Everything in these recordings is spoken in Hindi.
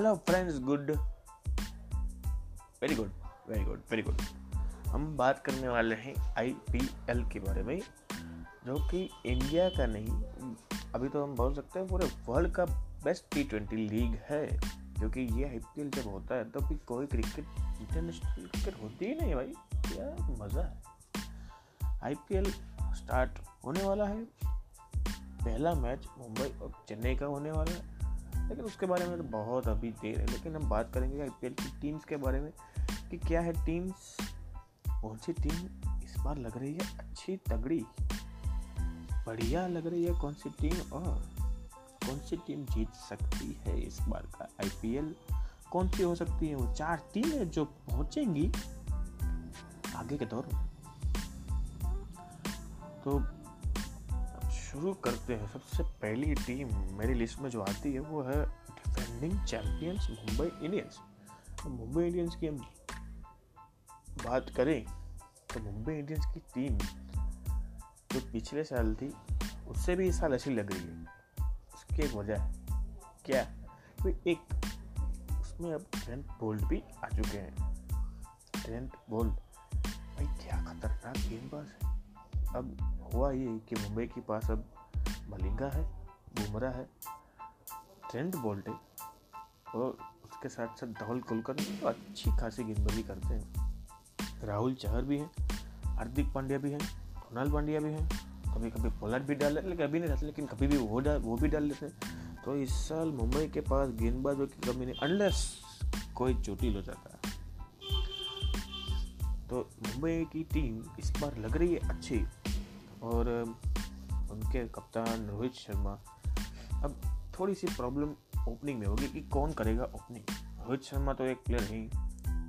Hello friends good very good very good very good हम बात करने वाले हैं आईपीएल के बारे में, जो कि इंडिया का नहीं, अभी तो हम बोल सकते हैं पूरे वर्ल्ड का बेस्ट टी ट्वेंटी लीग है क्योंकि ये आईपीएल जब होता है तो फिर कोई क्रिकेट इंटरनेशनल क्रिकेट होती ही नहीं भाई। क्या मज़ा है। आईपीएल स्टार्ट होने वाला है। पहला मैच मुंबई और चेन्नई का होने वाला है। लेकिन उसके बारे में तो बहुत अभी देर है, लेकिन हम बात करेंगे आई की टीम्स के बारे में, कि क्या है टीम्स कौन सी टीम इस बार लग रही है अच्छी तगड़ी? बढ़िया लग रही है कौन सी टीम और कौन सी टीम जीत सकती है इस बार का आईपीएल कौन सी हो सकती है वो? चार टीमें जो पहुंचेंगी आगे के दौर में। तो शुरू करते हैं। सबसे पहली टीम मेरी लिस्ट में जो आती है वो है डिफेंडिंग चैंपियंस मुंबई इंडियंस तो मुंबई इंडियंस की हम बात करें तो मुंबई इंडियंस की टीम जो पिछले साल थी, उससे भी इस साल ऐसी लग रही है। उसकी एक वजह क्या? कोई एक, उसमें अब ट्रेंट बोल्ट भी आ चुके हैं। ट्रेंट बोल्ट भाई क्या खतरनाक गेंदबाज है। अब हुआ ये कि मुंबई के पास अब मलिंगा है बुमरा है, ट्रेंड बोल्ट और उसके साथ साथ धवल कुलकर्णी तो अच्छी खासी गेंदबाजी करते हैं। राहुल चहर भी हैं, हार्दिक पांड्या भी हैं, कुणाल पांड्या भी हैं कभी कभी पोलार्ड भी डाल लेकिन अभी नहीं रहते लेकिन कभी भी वो डाल, वो भी डाल लेते हैं। तो इस साल मुंबई के पास गेंदबाजों की कमी नहीं अनलेस कोई चोटिल हो जाता है। तो मुंबई की टीम इस बार लग रही है अच्छी। और उनके कप्तान रोहित शर्मा। अब थोड़ी सी प्रॉब्लम ओपनिंग में होगी कि कौन करेगा ओपनिंग रोहित शर्मा तो एक प्लेयर नहीं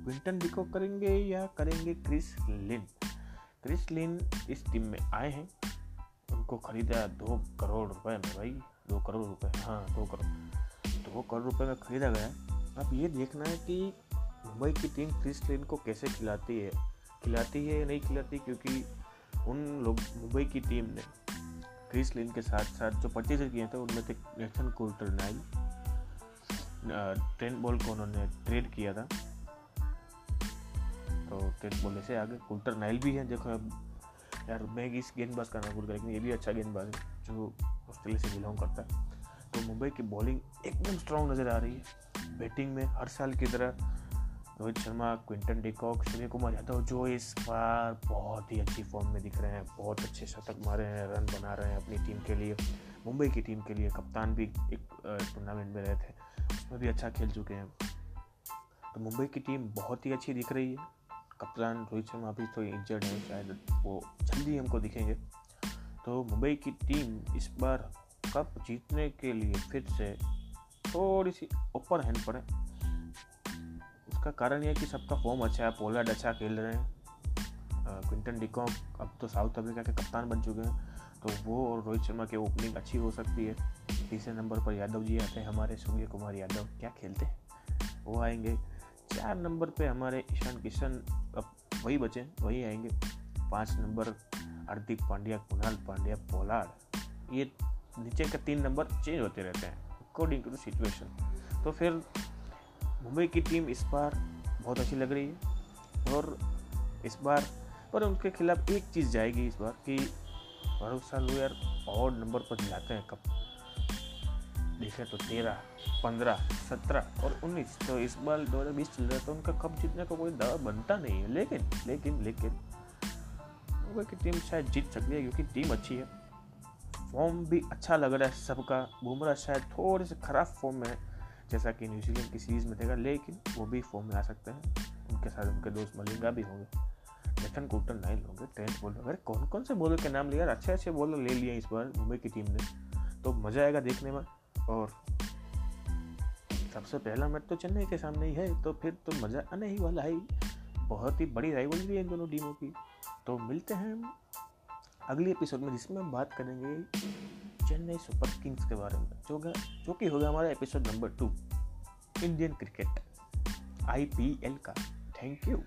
विंटन डिको करेंगे या करेंगे क्रिस लिन क्रिस लिन इस टीम में आए हैं। उनको खरीदा दो करोड़ रुपए में भाई। दो करोड़ रुपए हाँ दो करोड़। दो करोड़ रुपए में खरीदा गया। अब ये देखना है कि मुंबई की टीम क्रिस लिन को कैसे खिलाती है। खिलाती है या नहीं खिलाती? क्योंकि उन लोग, मुंबई की टीम ने क्रिस लिन के साथ साथ जो परचेज किए थे, उनमें थे कोल्टर नाइल टेन बॉल को उन्होंने ट्रेड किया था। तो टेन बॉल से आगे कुल्टर नाइल भी है, देखो यार मैं इस गेंदबाज का नाम भूल लेकिन ये भी अच्छा गेंदबाज है, जो ऑस्ट्रेलिया से बिलोंग करता है। तो मुंबई की बॉलिंग एकदम स्ट्रॉन्ग नज़र आ रही है। बैटिंग में हर साल की तरह Rohit Sharma, Quinton de Kock Surya Kumar Yadav जो इस बार बहुत ही अच्छी फॉर्म में दिख रहे हैं, बहुत अच्छे शतक मारे हैं रन बना रहे हैं अपनी टीम के लिए, मुंबई की टीम के लिए कप्तान भी एक टूर्नामेंट में रहे थे, उसमें भी अच्छा खेल चुके हैं। तो मुंबई की टीम बहुत ही अच्छी दिख रही है। कप्तान रोहित शर्मा अभी तो इंजर्ड है, शायद वो जल्दी हमको दिखेंगे। तो मुंबई की टीम इस बार कप जीतने के लिए फिर से थोड़ी सी ऊपर हैंड पर है। उसका कारण यह कि सबका फॉर्म अच्छा है पोलार्ड अच्छा खेल रहे हैं। क्विंटन डिकॉक अब तो साउथ अफ्रीका के कप्तान बन चुके हैं तो वो और रोहित शर्मा की ओपनिंग अच्छी हो सकती है। तीसरे नंबर पर यादव जी आते हैं हमारे सूर्य कुमार यादव, क्या खेलते हैं? वो आएँगे। चार नंबर पे हमारे ईशान किशन, अब वही बचे, वही आएँगे। पाँच नंबर हार्दिक पांड्या, कुणाल पांड्या पोलार्ड ये नीचे के तीन नंबर चेंज होते रहते हैं अकॉर्डिंग टू सिचुएशन तो फिर मुंबई की टीम इस बार बहुत अच्छी लग रही है और इस बार पर उनके खिलाफ एक चीज़ जाएगी इस बार कि भरोसा लो यार और नंबर पर जाते हैं कब देखें तो तेरह, पंद्रह, सत्रह और उन्नीस। तो इस बार दो हज़ार बीस चल रहा है तो उनका कप जीतने का कोई दावा बनता नहीं है। लेकिन लेकिन लेकिन मुंबई की टीम शायद जीत सकती है क्योंकि टीम अच्छी है। फॉर्म भी अच्छा लग रहा है सबका। बुमराह शायद थोड़े से ख़राब फॉर्म में है। जैसा कि न्यूजीलैंड की सीरीज़ में देखा, लेकिन वो भी फॉर्म में आ सकते हैं। उनके साथ उनके दोस्त मलिंगा भी होंगे नेथन कूटन नाइल होंगे ट्रेंट बॉलर अगर कौन कौन से बॉलर के नाम लिया? अच्छे अच्छे बॉलर ले लिए इस बार मुंबई की टीम ने। तो मज़ा आएगा देखने में। और सबसे पहला मैच तो चेन्नई के सामने ही है तो फिर तो मज़ा आने ही वाला है। बहुत ही बड़ी राइवलरी है इन दोनों टीमों की। तो मिलते हैं अगले एपिसोड में, जिसमें हम बात करेंगे चेन्नई सुपर किंग्स के बारे में, जो जो कि हो गया हमारा episode number two Indian cricket IPL का। Thank you